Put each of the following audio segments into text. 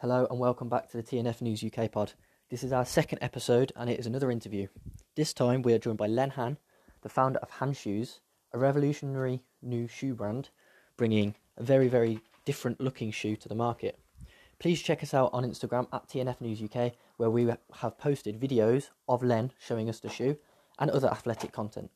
Hello and welcome back to the TNF News UK pod. This is our second episode and it is another interview. This time we are joined by Len Hann, the founder of Hann Shoes, a revolutionary new shoe brand, bringing a very, very different looking shoe to the market. Please check us out on Instagram at TNF News UK, where we have posted videos of Len showing us the shoe and other athletic content.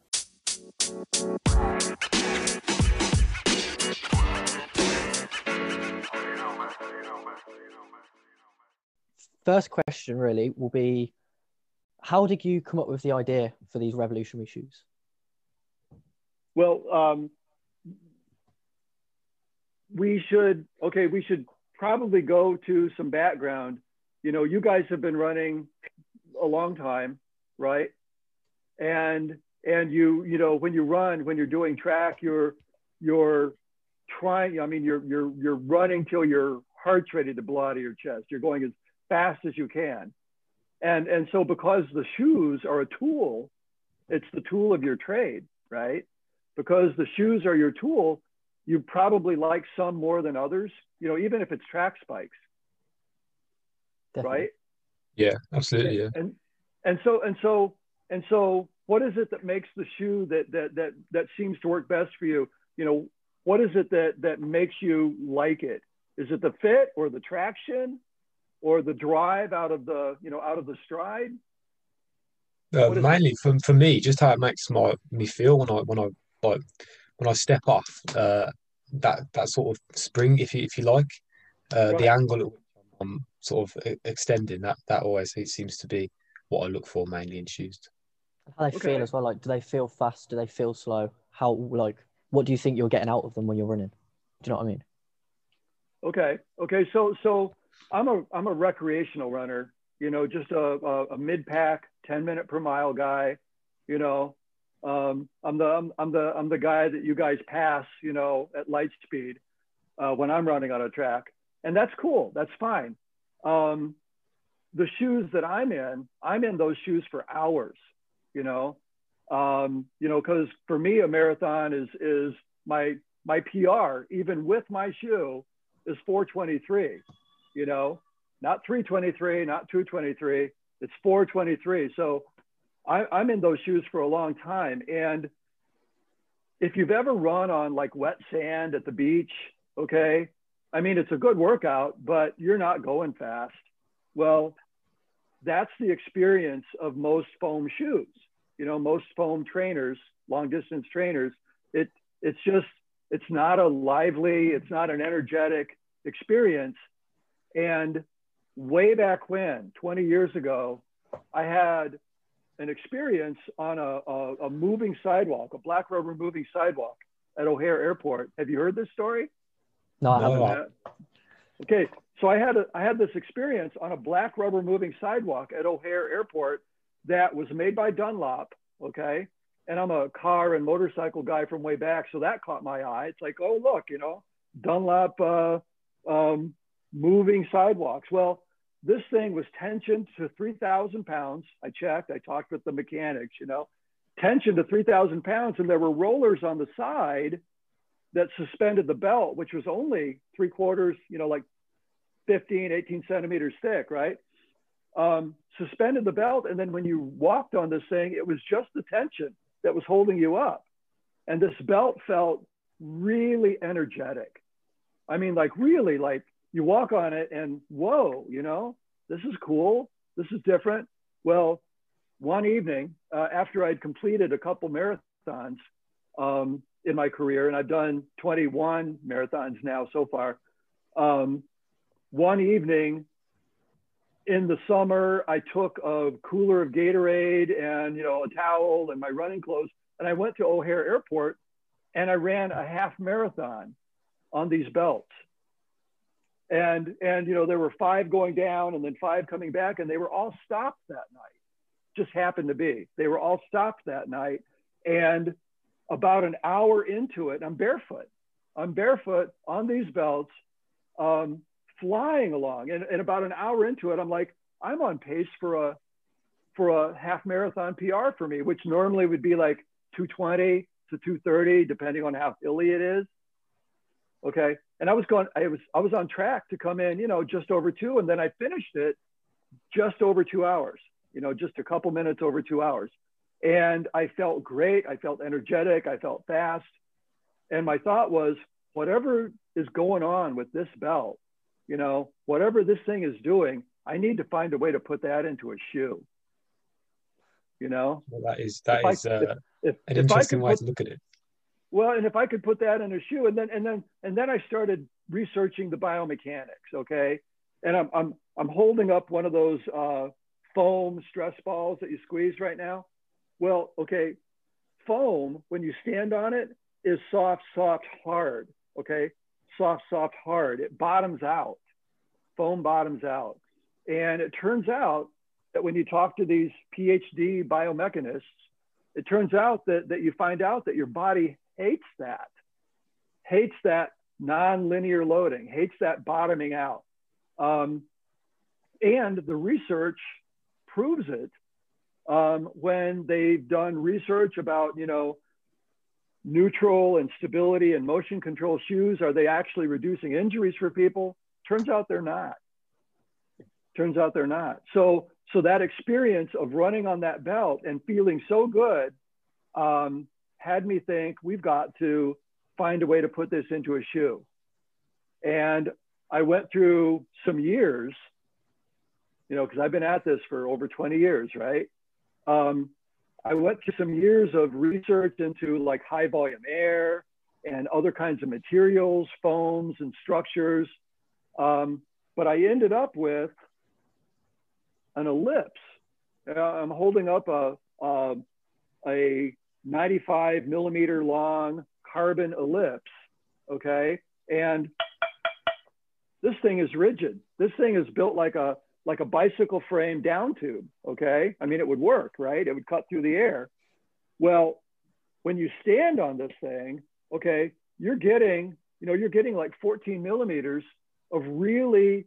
First question really will be how did you come up with the idea for these revolutionary shoes? Well, um, we should okay. We should probably go to some background. You know, you guys have been running a long time, right? And and you you know when you run when you're doing track, you're you're trying. I mean, you're you're you're running till your heart's ready to blow out of your chest. You're going as fast as you can. And and so because the shoes are a tool, it's the tool of your trade, right? Because the shoes are your tool, you probably like some more than others, you know, even if it's track spikes. Definitely. Right? Yeah, absolutely. Yeah. And and so and so and so what is it that makes the shoe that that that that seems to work best for you? You know, what is it that that makes you like it? Is it the fit or the traction or the drive out of the you know out of the stride? Uh, mainly for, for me, just how it makes my me feel when I when I like when I step off uh, that that sort of spring, if you if you like, uh, right. the angle I'm sort of extending that that always it seems to be what I look for mainly in shoes. How they okay. feel as well? Like, do they feel fast? Do they feel slow? How like what do you think you're getting out of them when you're running? Do you know what I mean? Okay. Okay. So so I'm a I'm a recreational runner. You know, just a, a, a mid pack, 10 minute per mile guy. You know, um, I'm the I'm, I'm, the I'm the guy that you guys pass. You know, at light speed uh, when I'm running on a track, and that's cool. That's fine. Um, the shoes that I'm in, I'm in those shoes for hours. You know, um, you know, because for me a marathon is is my my PR even with my shoe is 423 you know, not 323, not 223, it's 423. So I, I'm in those shoes for a long time. And if you've ever run on like wet sand at the beach, okay, I mean, it's a good workout, but you're not going fast. Well, that's the experience of most foam shoes. You know, most foam trainers, long distance trainers, it, it's just, it's not a lively, it's not an energetic experience. And way back when, 20 years ago, I had an experience on a, a, a, moving sidewalk, a black rubber moving sidewalk at O'Hare Airport. Have you heard this story? No, I haven't. Okay, so I had a, I had this experience on a black rubber moving sidewalk at O'Hare Airport that was made by Dunlop. Okay, and I'm a car and motorcycle guy from way back, so that caught my eye. It's like, oh look, you know, Dunlop uh, um, moving sidewalks. Well, this thing was tensioned to 3,000 pounds. I checked, I talked with the mechanics, you know, tension to 3,000 pounds. And there were rollers on the side that suspended the belt, which was only three quarters, you know, like 15, 18 centimeters thick, right? Um, suspended the belt. And then when you walked on this thing, it was just the tension that was holding you up. And this belt felt really energetic. I mean, like really like you walk on it and whoa, you know, this is cool. This is different. Well, one evening uh, after I'd completed a couple marathons um, in my career, and I've done 21 marathons now so far. Um, one evening in the summer, I took a cooler of Gatorade and you know a towel and my running clothes, and I went to O'Hare Airport, and I ran a half marathon on these belts and and you know there were five going down and then five coming back and they were all stopped that night. Just happened to be. They were all stopped that night. And about an hour into it i'm barefoot i'm barefoot on these belts um, flying along. And, and about an hour into it i'm like i'm on pace for a for a half marathon pr for me which normally would be like 220 to 230 depending on how hilly it is Okay. And I was going, I was, I was on track to come in, you know, just over two. And then I finished it just over two hours, you know, just a couple minutes over two hours. And I felt great. I felt energetic. I felt fast. And my thought was, whatever is going on with this belt, you know, whatever this thing is doing, I need to find a way to put that into a shoe. You know, well, that is that is I, uh, if, an if interesting way to look at it. Well, and if I could put that in a shoe, and then and then and then I started researching the biomechanics. Okay, and I'm I'm I'm holding up one of those uh, foam stress balls that you squeeze right now. Well, okay, foam when you stand on it is soft, soft, hard. Okay, soft, soft, hard. It bottoms out. Foam bottoms out. And it turns out that when you talk to these PhD biomechanists, it turns out that, that you find out that your body hates that, hates that non-linear loading, hates that bottoming out. Um, and the research proves it um, when they've done research about, you know, neutral and stability and motion control shoes? Are they actually reducing injuries for people? Turns out they're not. Turns out they're not. So, so that experience of running on that belt and feeling so good um, had me think we've got to find a way to put this into a shoe. And I went through some years, you know, because I've been at this for over 20 years, right? Um, I went through some years of research into like high volume air and other kinds of materials, foams and structures. Um, but I ended up with an ellipse. Uh, I'm holding up a, a, a 95 millimeter long carbon ellipse, okay? And this thing is rigid. This thing is built like a like a bicycle frame down tube, okay? I mean, it would work, right? It would cut through the air. Well, when you stand on this thing, okay, you're getting, you know, you're getting like 14 millimeters of really,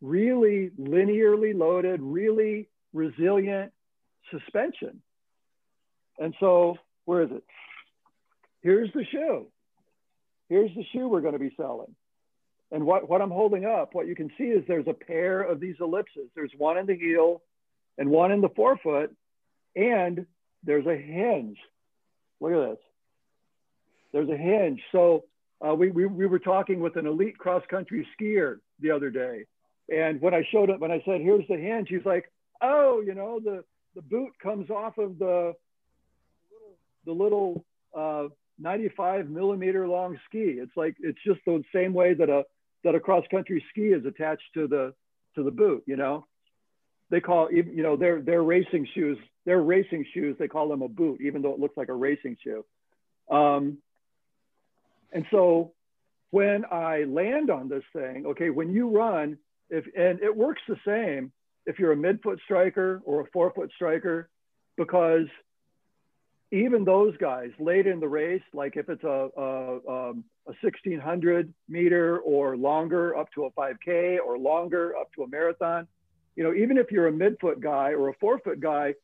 really linearly loaded, really resilient suspension. And so, where is it? Here's the shoe. Here's the shoe we're going to be selling. And what, what I'm holding up, what you can see is there's a pair of these ellipses. There's one in the heel and one in the forefoot, and there's a hinge. Look at this. There's a hinge. So uh, we, we, we were talking with an elite cross country skier the other day. And when I showed it, when I said, here's the hinge, he's like, oh, you know, the, the boot comes off of the, the little uh, 95 millimeter long ski. It's like, it's just the same way that a, that a cross country ski is attached to the to the boot. You know, they call you know their their racing shoes. Their racing shoes. They call them a boot, even though it looks like a racing shoe. Um, and so when I land on this thing, okay, when you run, if and it works the same if you're a midfoot striker or a forefoot striker, because even those guys late in the race, like if it's a, a, um, a 1600 meter or longer up to a 5K or longer up to a marathon, you know, even if you're a midfoot guy or a forefoot guy,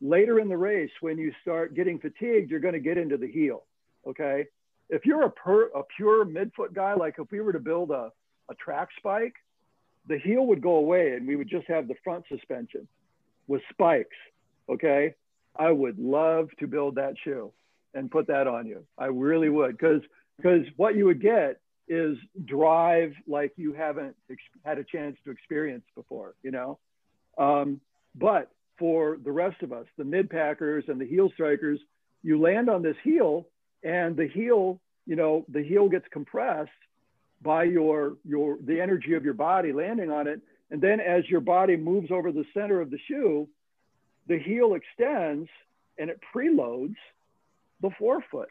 later in the race, when you start getting fatigued, you're going to get into the heel. Okay. If you're a, per, a pure midfoot guy, like if we were to build a, a track spike, the heel would go away and we would just have the front suspension with spikes. Okay. I would love to build that shoe and put that on you. I really would, because because what you would get is drive like you haven't had a chance to experience before, you know. Um, but for the rest of us, the mid packers and the heel strikers, you land on this heel, and the heel, you know, the heel gets compressed by your your the energy of your body landing on it, and then as your body moves over the center of the shoe, the heel extends and it preloads the forefoot.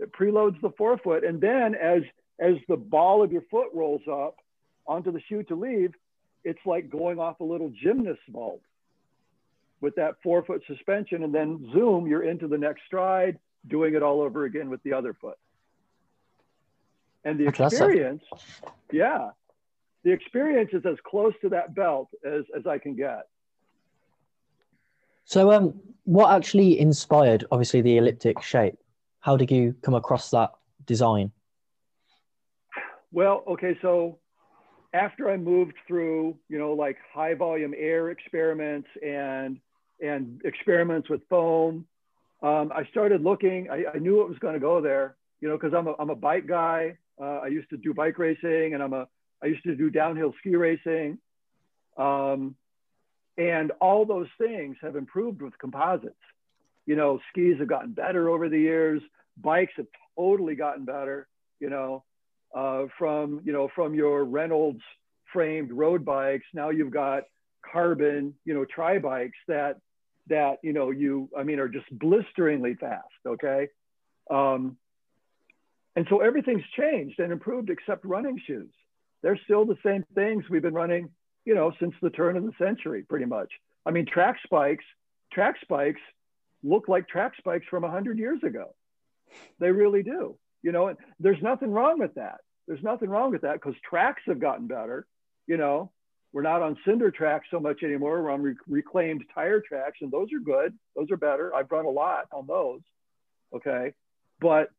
It preloads the forefoot. And then as, as the ball of your foot rolls up onto the shoe to leave, it's like going off a little gymnast vault with that forefoot suspension. And then zoom, you're into the next stride, doing it all over again with the other foot. And the experience, yeah, the experience is as close to that belt as, as I can get. So, um, what actually inspired, obviously, the elliptic shape? How did you come across that design? Well, okay, so after I moved through, you know, like high volume air experiments and and experiments with foam, um, I started looking. I, I knew it was going to go there, you know, because I'm a I'm a bike guy. Uh, I used to do bike racing, and I'm a I used to do downhill ski racing, um, and all those things have improved with composites. You know, skis have gotten better over the years. Bikes have totally gotten better. You know, uh, from you know from your Reynolds framed road bikes. Now you've got carbon, you know, tri bikes that that you know you I mean are just blisteringly fast. Okay, um, and so everything's changed and improved except running shoes. They're still the same things we've been running, you know, since the turn of the century, pretty much. I mean, track spikes, track spikes look like track spikes from 100 years ago. They really do. You know, and there's nothing wrong with that. There's nothing wrong with that because tracks have gotten better. You know, we're not on cinder tracks so much anymore. We're on re- reclaimed tire tracks, and those are good. Those are better. I've run a lot on those. Okay, but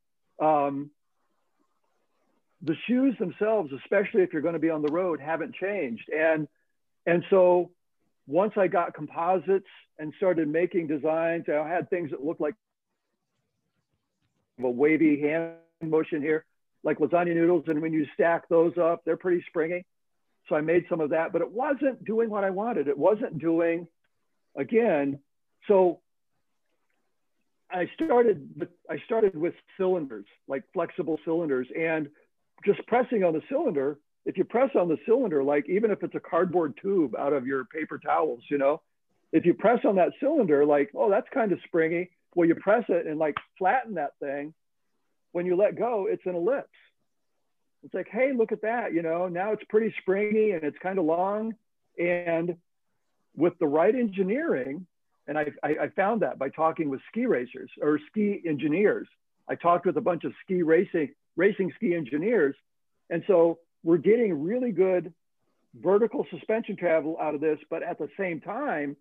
um, the shoes themselves, especially if you're going to be on the road, haven't changed. And and so once I got composites and started making designs, I had things that looked like a wavy hand motion here, like lasagna noodles. And when you stack those up, they're pretty springy. So I made some of that, but it wasn't doing what I wanted. It wasn't doing, again. So I started. I started with cylinders, like flexible cylinders, and just pressing on the cylinder. If you press on the cylinder, like even if it's a cardboard tube out of your paper towels, you know, if you press on that cylinder, like, oh, that's kind of springy. Well, you press it and like flatten that thing, when you let go, it's an ellipse. It's like, hey, look at that. You know, now it's pretty springy and it's kind of long. And with the right engineering, and I, I, I found that by talking with ski racers or ski engineers. I talked with a bunch of ski racing, racing ski engineers. And so we're getting really good vertical suspension travel out of this, but at the same time,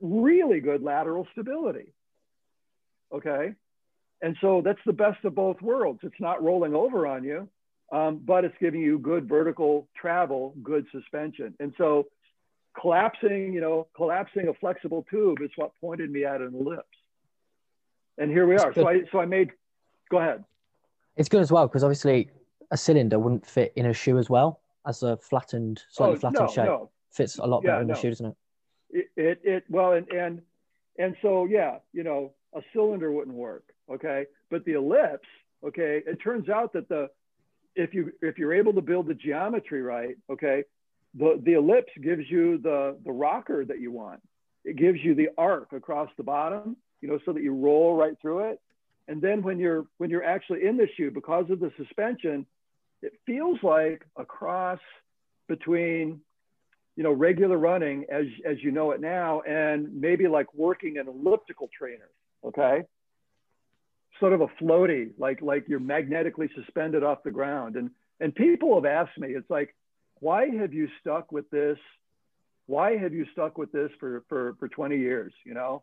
really good lateral stability. Okay. And so that's the best of both worlds. It's not rolling over on you, um, but it's giving you good vertical travel, good suspension. And so collapsing, you know, collapsing a flexible tube is what pointed me at an ellipse. And here we are. So I, so I made, go ahead. It's good as well because obviously a cylinder wouldn't fit in a shoe as well as a flattened, slightly oh, flattened no, shape. No. Fits a lot better yeah, in no. the shoe, doesn't it? It, it, it well, and, and, and so, yeah, you know, a cylinder wouldn't work okay? But the ellipse, okay, it turns out that the if you if you're able to build the geometry right, okay, the the ellipse gives you the the rocker that you want. It gives you the arc across the bottom, you know, so that you roll right through it. And then when you're when you're actually in the shoe, because of the suspension, it feels like a cross between you know regular running as as you know it now and maybe like working an elliptical trainer okay sort of a floaty, like like you're magnetically suspended off the ground. And and people have asked me, it's like, why have you stuck with this? Why have you stuck with this for for for 20 years? You know,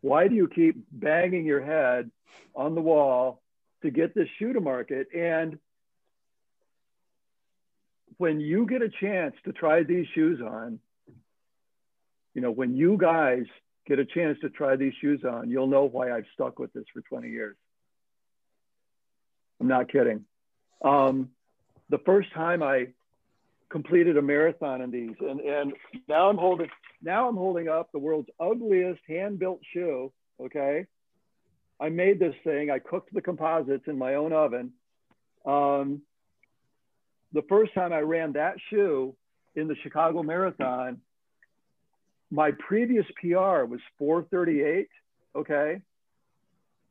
why do you keep banging your head on the wall to get this shoe to market? And when you get a chance to try these shoes on, you know, when you guys get a chance to try these shoes on, you'll know why I've stuck with this for 20 years. I'm not kidding. Um, the first time I completed a marathon in these, and, and now I'm holding now I'm holding up the world's ugliest hand-built shoe. Okay, I made this thing. I cooked the composites in my own oven. Um, the first time I ran that shoe in the Chicago Marathon, my previous PR was 438. Okay,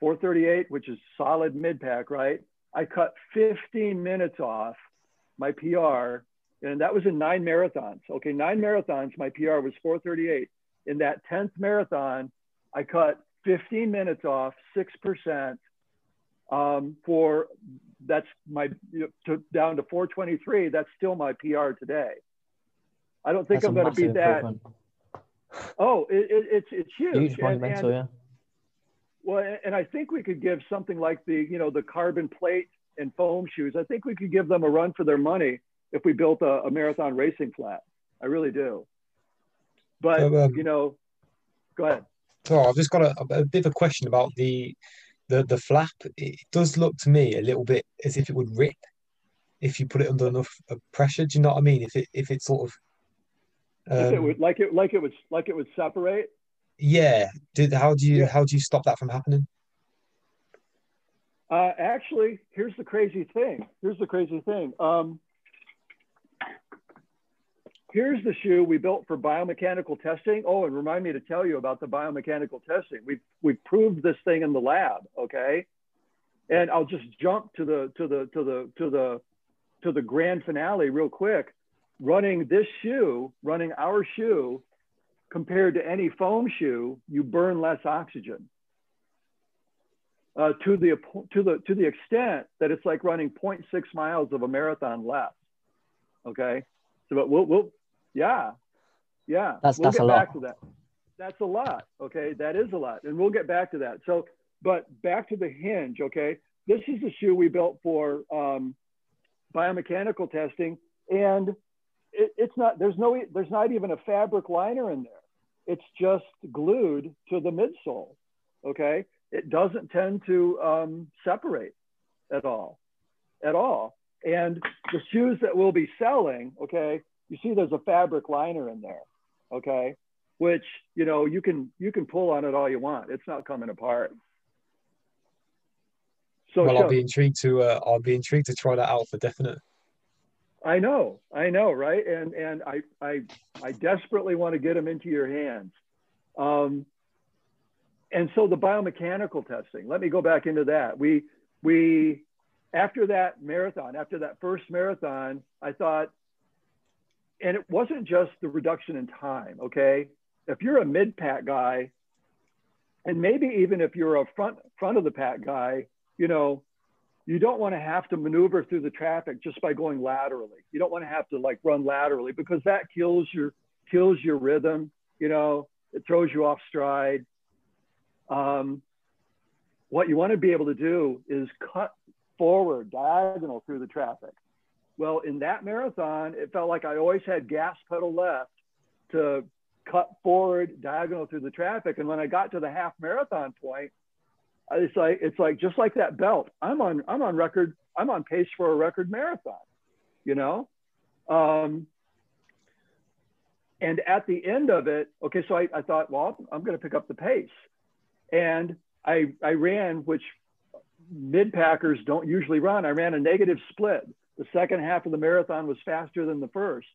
438, which is solid mid pack, right? I cut 15 minutes off my PR, and that was in nine marathons. Okay, nine marathons, my PR was 438. In that 10th marathon, I cut 15 minutes off, 6% um, for that's my you know, to, down to 423. That's still my PR today. I don't think that's I'm going to beat that. Oh, it, it, it's it's huge. Huge monumental, yeah. Well, and I think we could give something like the, you know, the carbon plate and foam shoes, I think we could give them a run for their money if we built a, a marathon racing flat. I really do. But so, um, you know, go ahead. So I've just got a, a, bit of a question about the the the flap. It does look to me a little bit as if it would rip if you put it under enough pressure. Do you know what I mean? If it if it sort of um, it would like it like it would like it would separate. Yeah. Did how do you yeah. how do you stop that from happening? Uh, actually, here's the crazy thing. Here's the crazy thing. Um, here's the shoe we built for biomechanical testing. Oh, and remind me to tell you about the biomechanical testing. We've we've proved this thing in the lab, okay? And I'll just jump to the to the to the to the to the grand finale real quick. Running this shoe, running our shoe, compared to any foam shoe, you burn less oxygen. Uh, to the to the to the extent that it's like running 0.6 miles of a marathon less. Okay, so but we'll we'll yeah, yeah. That's we'll that's a lot. to that. That's a lot. Okay, that is a lot, and we'll get back to that. So, but back to the hinge. Okay, this is the shoe we built for um, biomechanical testing, and it, it's not. There's no. There's not even a fabric liner in there. It's just glued to the midsole. Okay, it doesn't tend to um, separate at all, at all. And the shoes that we'll be selling, okay, you see there's a fabric liner in there, okay? Which, you know, you can you can pull on it all you want. It's not coming apart. So well, I'll be intrigued to uh, I'll be intrigued to try that out for definite. I know, I know, right? And and I I I desperately want to get them into your hands. Um, and so the biomechanical testing. Let me go back into that. We we after that marathon, after that first marathon, I thought and it wasn't just the reduction in time, okay? If you're a mid pack guy, and maybe even if you're a front front of the pack guy, you know, you don't want to have to maneuver through the traffic just by going laterally. You don't want to have to like run laterally because that kills your kills your rhythm. You know, it throws you off stride. Um, what you want to be able to do is cut forward, diagonal through the traffic. Well, in that marathon, it felt like I always had gas pedal left to cut forward diagonal through the traffic. And when I got to the half marathon point, it's like it's like just like that belt. I'm on I'm on record. I'm on pace for a record marathon. You know. Um, and at the end of it, okay, so I, I thought, well, I'm going to pick up the pace, and I I ran, which mid packers don't usually run. I ran a negative split. The second half of the marathon was faster than the first,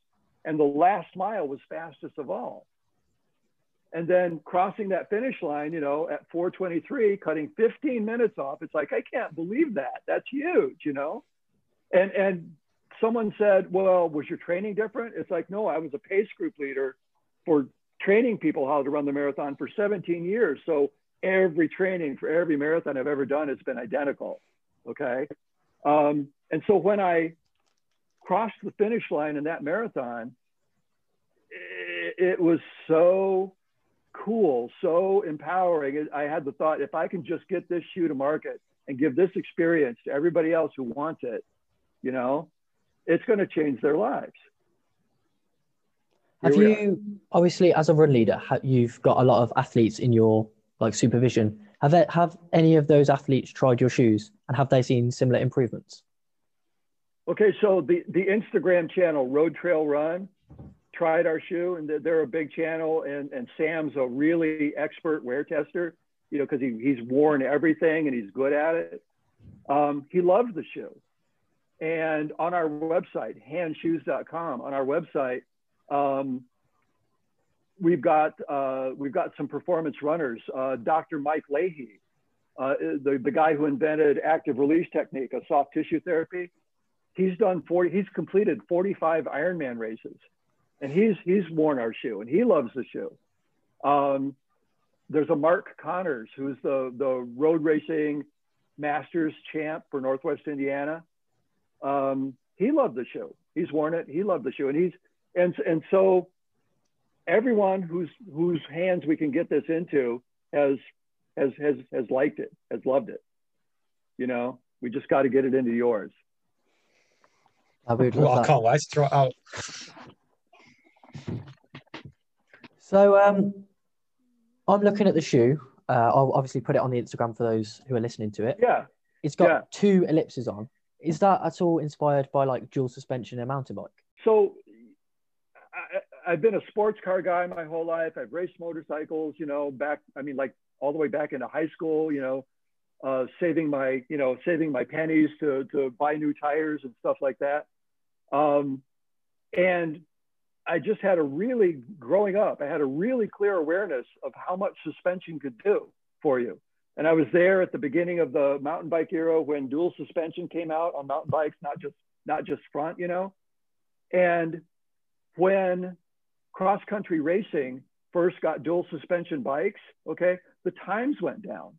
and the last mile was fastest of all. And then crossing that finish line, you know, at 423, cutting 15 minutes off, it's like, I can't believe that. That's huge, you know? And, and someone said, well, was your training different? It's like, no, I was a pace group leader for training people how to run the marathon for 17 years. So every training for every marathon I've ever done has been identical. Okay. Um, and so when I crossed the finish line in that marathon, it, it was so cool, so empowering. I had the thought if I can just get this shoe to market and give this experience to everybody else who wants it, you know, it's going to change their lives. Have you obviously, as a run leader, you've got a lot of athletes in your like supervision. Have have any of those athletes tried your shoes and have they seen similar improvements? Okay, so the the Instagram channel Road Trail Run tried our shoe, and they're a big channel, and and Sam's a really expert wear tester, you know, because he he's worn everything and he's good at it. Um, he loves the shoe, and on our website, hannshoes.com, on our website, um, we've got uh, we've got some performance runners. Uh, Dr. Mike Leahy, uh, the the guy who invented active release technique, a soft tissue therapy he's done 40 he's completed 45 ironman races and he's he's worn our shoe and he loves the shoe. Um, there's a mark connors who's the the road racing masters champ for northwest indiana. Um, he loved the shoe. He's worn it. He loved the shoe and he's and and so everyone whose whose hands we can get this into has has has has liked it has loved it. You know We just got to get it into yours. I, well, I can't wait to try it out. So um, I'm looking at the shoe. Uh, I'll obviously put it on the Instagram for those who are listening to it. Yeah. It's got yeah. two ellipses on. Is that at all inspired by like dual suspension and mountain bike? So I, have been a sports car guy my whole life. I've raced motorcycles, you know, back, I mean, like all the way back into high school, you know, uh, saving my, you know, saving my pennies to, to buy new tires and stuff like that. Um, and I just had a really, growing up, I had a really clear awareness of how much suspension could do for you. And I was there at the beginning of the mountain bike era when dual suspension came out on mountain bikes, not just, not just front, you know. And when cross country racing first got dual suspension bikes, okay, the times went down.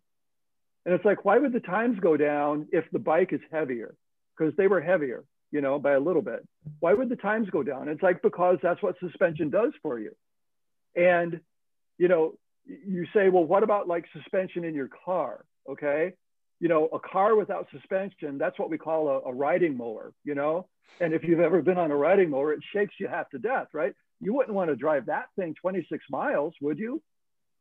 And it's like, why would the times go down if the bike is heavier? Because they were heavier, you know, by a little bit. Why would the times go down? It's like, because that's what suspension does for you. And, you know, you say, well, what about like suspension in your car? Okay. You know, a car without suspension, that's what we call a, a riding mower, you know? And if you've ever been on a riding mower, it shakes you half to death, right? You wouldn't want to drive that thing 26 miles, would you?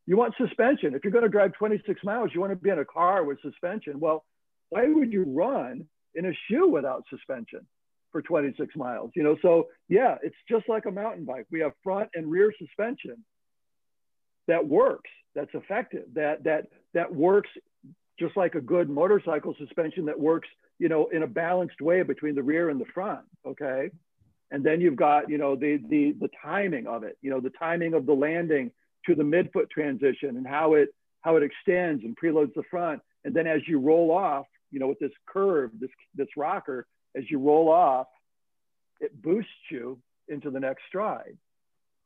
You want suspension. If you're going to drive 26 miles, you want to be in a car with suspension. Well, why would you run in a shoe without suspension for 26 miles? You know, so yeah, it's just like a mountain bike. We have front and rear suspension that works, that's effective, that that that works just like a good motorcycle suspension that works, you know, in a balanced way between the rear and the front. Okay. And then you've got, you know, the the the timing of it, you know, the timing of the landing to the midfoot transition and how it how it extends and preloads the front. And then as you roll off, you know, with this curve, this this rocker, as you roll off, it boosts you into the next stride.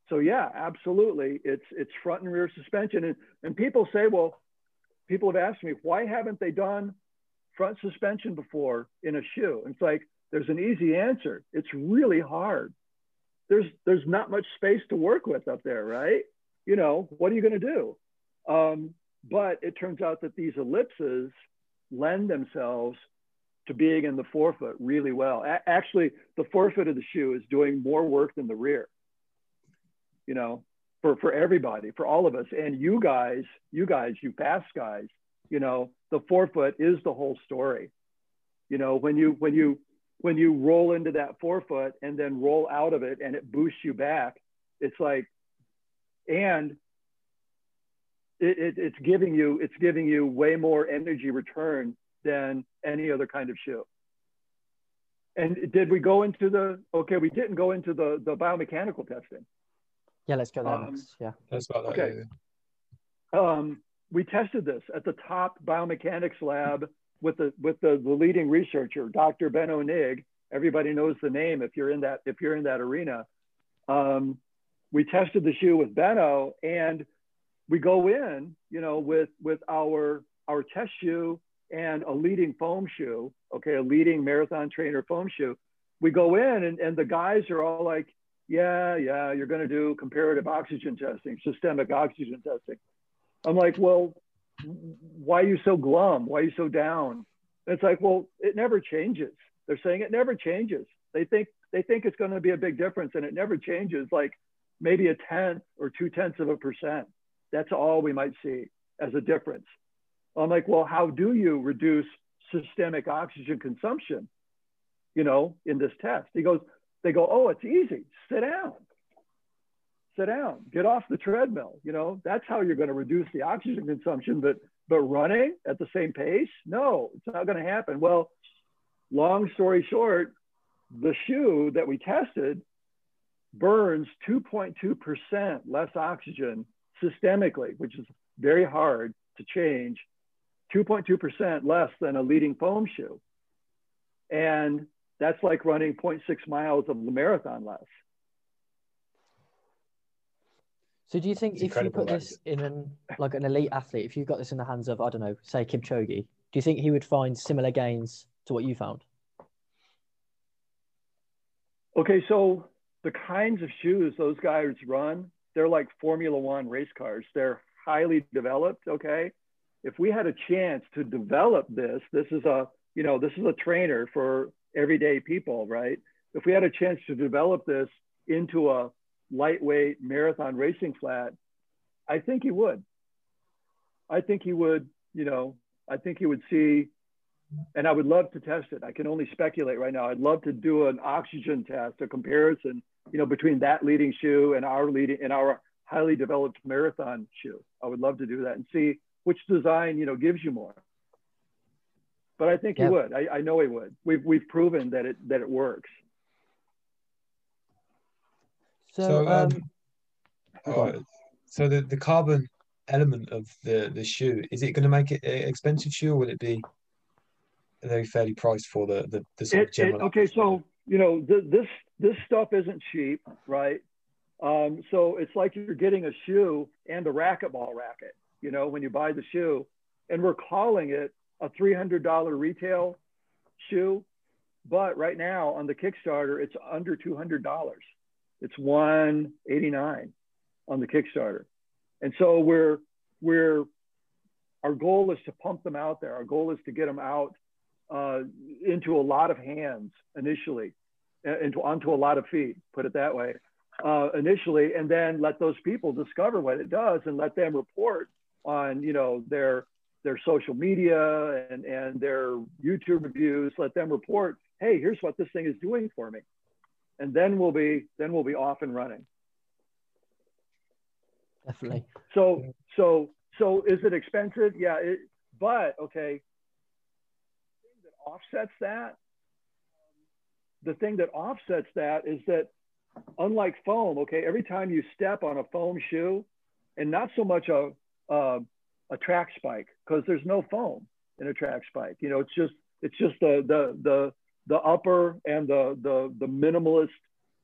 So yeah, absolutely. It's it's front and rear suspension. And and people say, well, people have asked me, why haven't they done front suspension before in a shoe? And it's like, there's an easy answer. It's really hard. There's, there's not much space to work with up there, right? You know, what are you to do? Um, but it turns out that these ellipses lend themselves to being in the forefoot really well. A- actually, the forefoot of the shoe is doing more work than the rear. You know, for for everybody, for all of us. And you guys, you guys, you fast guys, you know, the forefoot is the whole story. You know, when you when you when you roll into that forefoot and then roll out of it and it boosts you back, it's like, and it, it, it's giving you it's giving you way more energy return than any other kind of shoe. And did we go into the okay? We didn't go into the the biomechanical testing. Yeah, let's go there um, next. Yeah. That's about that. Okay. Um, we tested this at the top biomechanics lab with the with the, the leading researcher, Dr. Ben Nigg. Everybody knows the name if you're in that if you're in that arena. Um, we tested the shoe with Benno, and we go in, you know, with with our our test shoe and a leading foam shoe, okay, a leading marathon trainer foam shoe. We go in, and, and the guys are all like, yeah, yeah, you're going to do comparative oxygen testing, systemic oxygen testing. I'm like, well, why are you so glum? Why are you so down? And it's like, well, it never changes. They're saying it never changes. They think they think it's going to be a big difference, and it never changes. Like maybe a tenth or two tenths of a percent. That's all we might see as a difference. I'm like, well, how do you reduce systemic oxygen consumption? You know, in this test, he goes, they go, oh, it's easy. Sit down. Sit down. Get off the treadmill. You know, that's how you're going to reduce the oxygen consumption. But but running at the same pace, no, it's not going to happen. Well, long story short, the shoe that we tested burns 2.2% less oxygen systemically, which is very hard to change, 2.2% less than a leading foam shoe. And that's like running 0.6 miles of the marathon less. So do you think it's if you put this in an like an elite athlete, if you got this in the hands of I don't know, say Kipchoge, do you think he would find similar gains to what you found? Okay, so the kinds of shoes those guys run, they're like Formula One race cars. They're highly developed. Okay, if we had a chance to develop this, this is a you know, this is a trainer for everyday people, right? If we had a chance to develop this into a lightweight marathon racing flat, I think he would. I think he would, you know, I think he would see, and I would love to test it. I can only speculate right now. I'd love to do an oxygen test, a comparison, you know, between that leading shoe and our leading and our highly developed marathon shoe. I would love to do that and see which design, you know, gives you more. But I think he would. I, I know he would. We've we've proven that it that it works. So, so um, um uh, so the, the carbon element of the, the shoe, is it going to make it an expensive shoe or will it be very fairly priced for the, the, the sort it, of general? It, okay, so, you know, th- this, this stuff isn't cheap, right? Um, so it's like you're getting a shoe and a racquetball racket, you know, when you buy the shoe. And we're calling it a $300 retail shoe. But right now on the Kickstarter, it's under $200. It's 189 on the Kickstarter. And so we're we're our goal is to pump them out there. Our goal is to get them out uh, into a lot of hands initially, into onto a lot of feet. Put it that way, uh, initially, and then let those people discover what it does and let them report on you know their their social media and and their YouTube reviews. Let them report, hey, here's what this thing is doing for me, and then we'll be then we'll be off and running definitely. So so so is it expensive? Yeah, it, but okay. The thing that offsets that, the thing that offsets that is that unlike foam, okay, every time you step on a foam shoe, and not so much a a, a track spike because there's no foam in a track spike. You know, it's just it's just the the the the upper and the the the minimalist,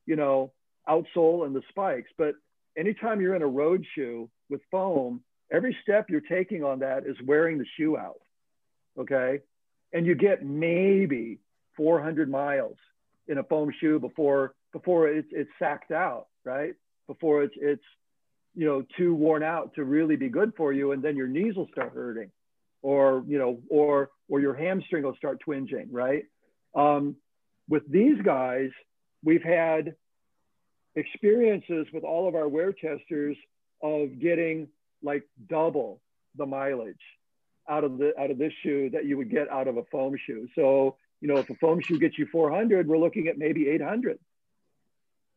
you know, outsole and the spikes. But anytime you're in a road shoe with foam, every step you're taking on that is wearing the shoe out. Okay. And you get maybe 400 miles in a foam shoe before before it's it's sacked out, right? Before it's it's you know too worn out to really be good for you, and then your knees will start hurting, or you know, or or your hamstring will start twinging, right? Um, with these guys, we've had experiences with all of our wear testers of getting like double the mileage out of the out of this shoe that you would get out of a foam shoe. So, you know, if a foam shoe gets you 400, we're looking at maybe 800.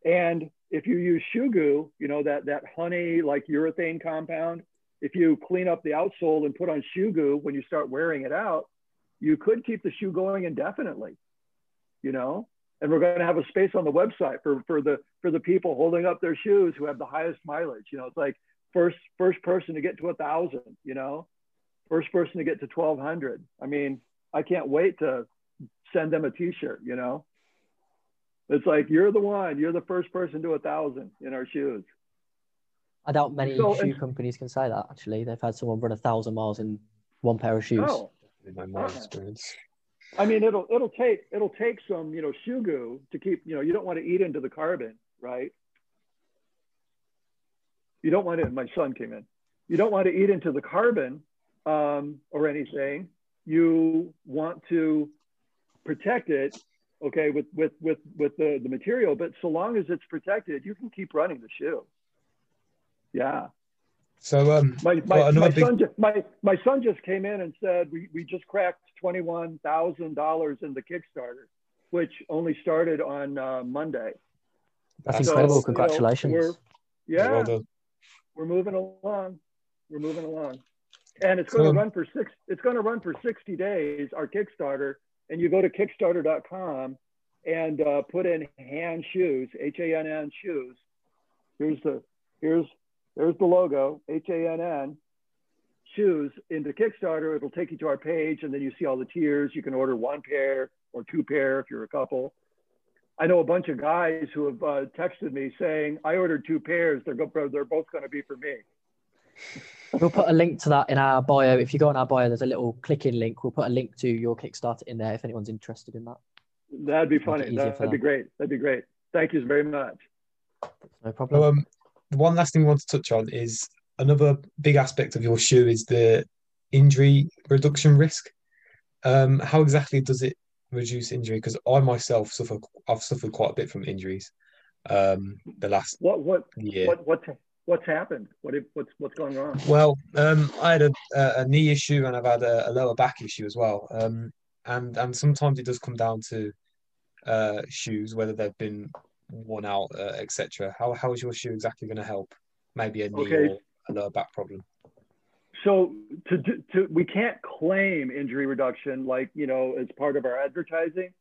And if you use goo, you know, that that honey like urethane compound, if you clean up the outsole and put on goo when you start wearing it out, you could keep the shoe going indefinitely. You know, and we're going to have a space on the website for for the for the people holding up their shoes who have the highest mileage. You know, it's like first first person to get to a thousand. You know, first person to get to twelve hundred. I mean, I can't wait to send them a T-shirt. You know, it's like you're the one. You're the first person to a thousand in our shoes. I doubt many so, shoe and, companies can say that. Actually, they've had someone run a thousand miles in one pair of shoes. Oh, my uh, experience. I mean, it'll it'll take it'll take some you know shoe goo to keep you know you don't want to eat into the carbon, right? You don't want to. My son came in. You don't want to eat into the carbon um, or anything. You want to protect it, okay, with with with with the the material. But so long as it's protected, you can keep running the shoe. Yeah. So um, my my, my big... son just, my my son just came in and said we, we just cracked twenty one thousand dollars in the Kickstarter, which only started on uh, Monday. That's so, incredible! Congratulations. You know, we're, yeah, well we're moving along. We're moving along, and it's going so, to run for six. It's going to run for sixty days. Our Kickstarter, and you go to Kickstarter.com and uh, put in Hann shoes, H A N N shoes. Here's the here's there's the logo, H A N N, shoes into Kickstarter. It'll take you to our page, and then you see all the tiers. You can order one pair or two pair if you're a couple. I know a bunch of guys who have uh, texted me saying, "I ordered two pairs. They're go- they're both going to be for me." We'll put a link to that in our bio. If you go on our bio, there's a little click-in link. We'll put a link to your Kickstarter in there if anyone's interested in that. That'd be funny. That'd be great. That'd be great. Thank you very much. No problem. um, the one last thing we want to touch on is another big aspect of your shoe is the injury reduction risk. Um, how exactly does it reduce injury? Because I myself suffer, I've suffered quite a bit from injuries. Um, the last what what year. What what what's happened? What what's what's going on? Well, um, I had a, a, knee issue and I've had a, a lower back issue as well. Um, and and sometimes it does come down to uh, shoes, whether they've been worn out, uh, etc. How how is your shoe exactly going to help? Maybe a knee okay. or a lower back problem. So to, to we can't claim injury reduction like you know as part of our advertising,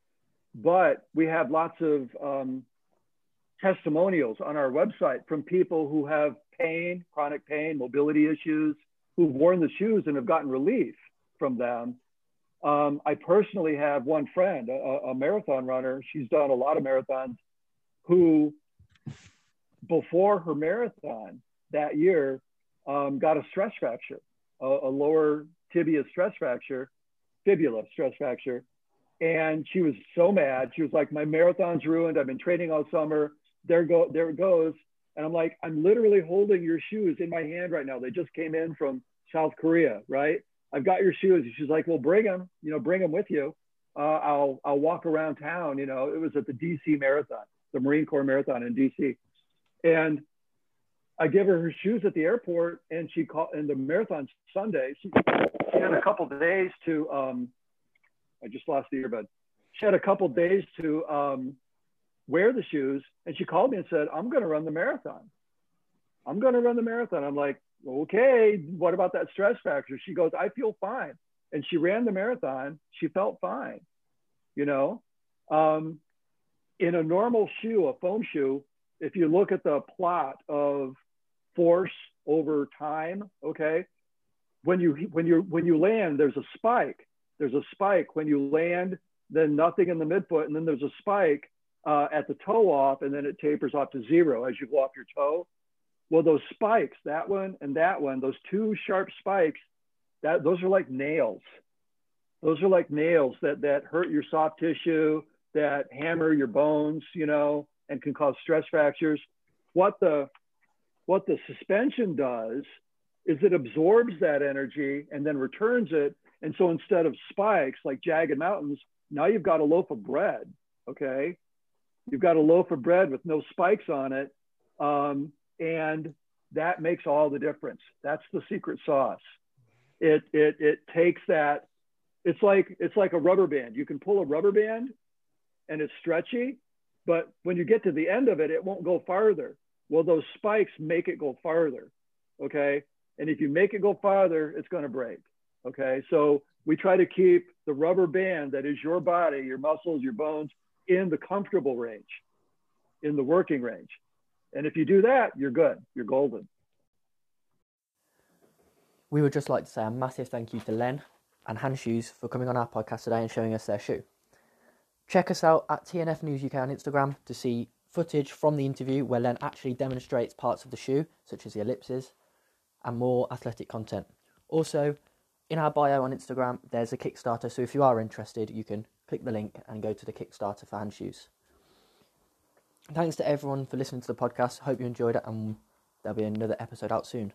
but we have lots of um, testimonials on our website from people who have pain, chronic pain, mobility issues, who've worn the shoes and have gotten relief from them. Um, I personally have one friend, a, a, marathon runner. She's done a lot of marathons, who before her marathon that year um, got a stress fracture, a, a lower tibia stress fracture, fibula stress fracture. And she was so mad. She was like, "My marathon's ruined. I've been training all summer there go there it goes. And i'm like i'm literally holding your shoes in my hand right now. They just came in from south korea right? I've got your shoes. She's like well bring them you know bring them with you. Uh, i'll i'll walk around town. You know it was at the dc marathon the marine corps marathon in dc and i give her her shoes at the airport and she called and the marathon sunday she, she had a couple days to um i just lost the earbud. She had a couple days to um wear the shoes. And she called me and said, I'm going to run the marathon. I'm going to run the marathon. I'm like, okay, what about that stress factor? She goes, I feel fine. And she ran the marathon. She felt fine, you know? Um, in a normal shoe, a foam shoe, if you look at the plot of force over time, okay, when you when you when you land, there's a spike. There's a spike when you land, then nothing in the midfoot, and then there's a spike uh, at the toe off and then it tapers off to zero as you go off your toe. Well, those spikes, that one and that one, those two sharp spikes, that those are like nails. Those are like nails that that hurt your soft tissue, that hammer your bones, you know, and can cause stress fractures. What the what the suspension does is it absorbs that energy and then returns it. And so instead of spikes like jagged mountains, now you've got a loaf of bread. Okay. You've got a loaf of bread with no spikes on it. Um, and that makes all the difference. That's the secret sauce. It, it, it takes that, it's like, it's like a rubber band. You can pull a rubber band and it's stretchy, but when you get to the end of it, it won't go farther. Well, those spikes make it go farther. Okay. And if you make it go farther, it's going to break. Okay. So we try to keep the rubber band that is your body, your muscles, your bones, in the comfortable range, in the working range. And if you do that, you're good. You're golden. We would just like to say a massive thank you to Len and Hann Shoes for coming on our podcast today and showing us their shoe. Check us out at TNF News UK on Instagram to see footage from the interview where Len actually demonstrates parts of the shoe, such as the ellipses, and more athletic content. Also, in our bio on Instagram, there's a Kickstarter, so if you are interested, you can click the link and go to the Kickstarter for Hann shoes. Thanks to everyone for listening to the podcast. Hope you enjoyed it, and there'll be another episode out soon.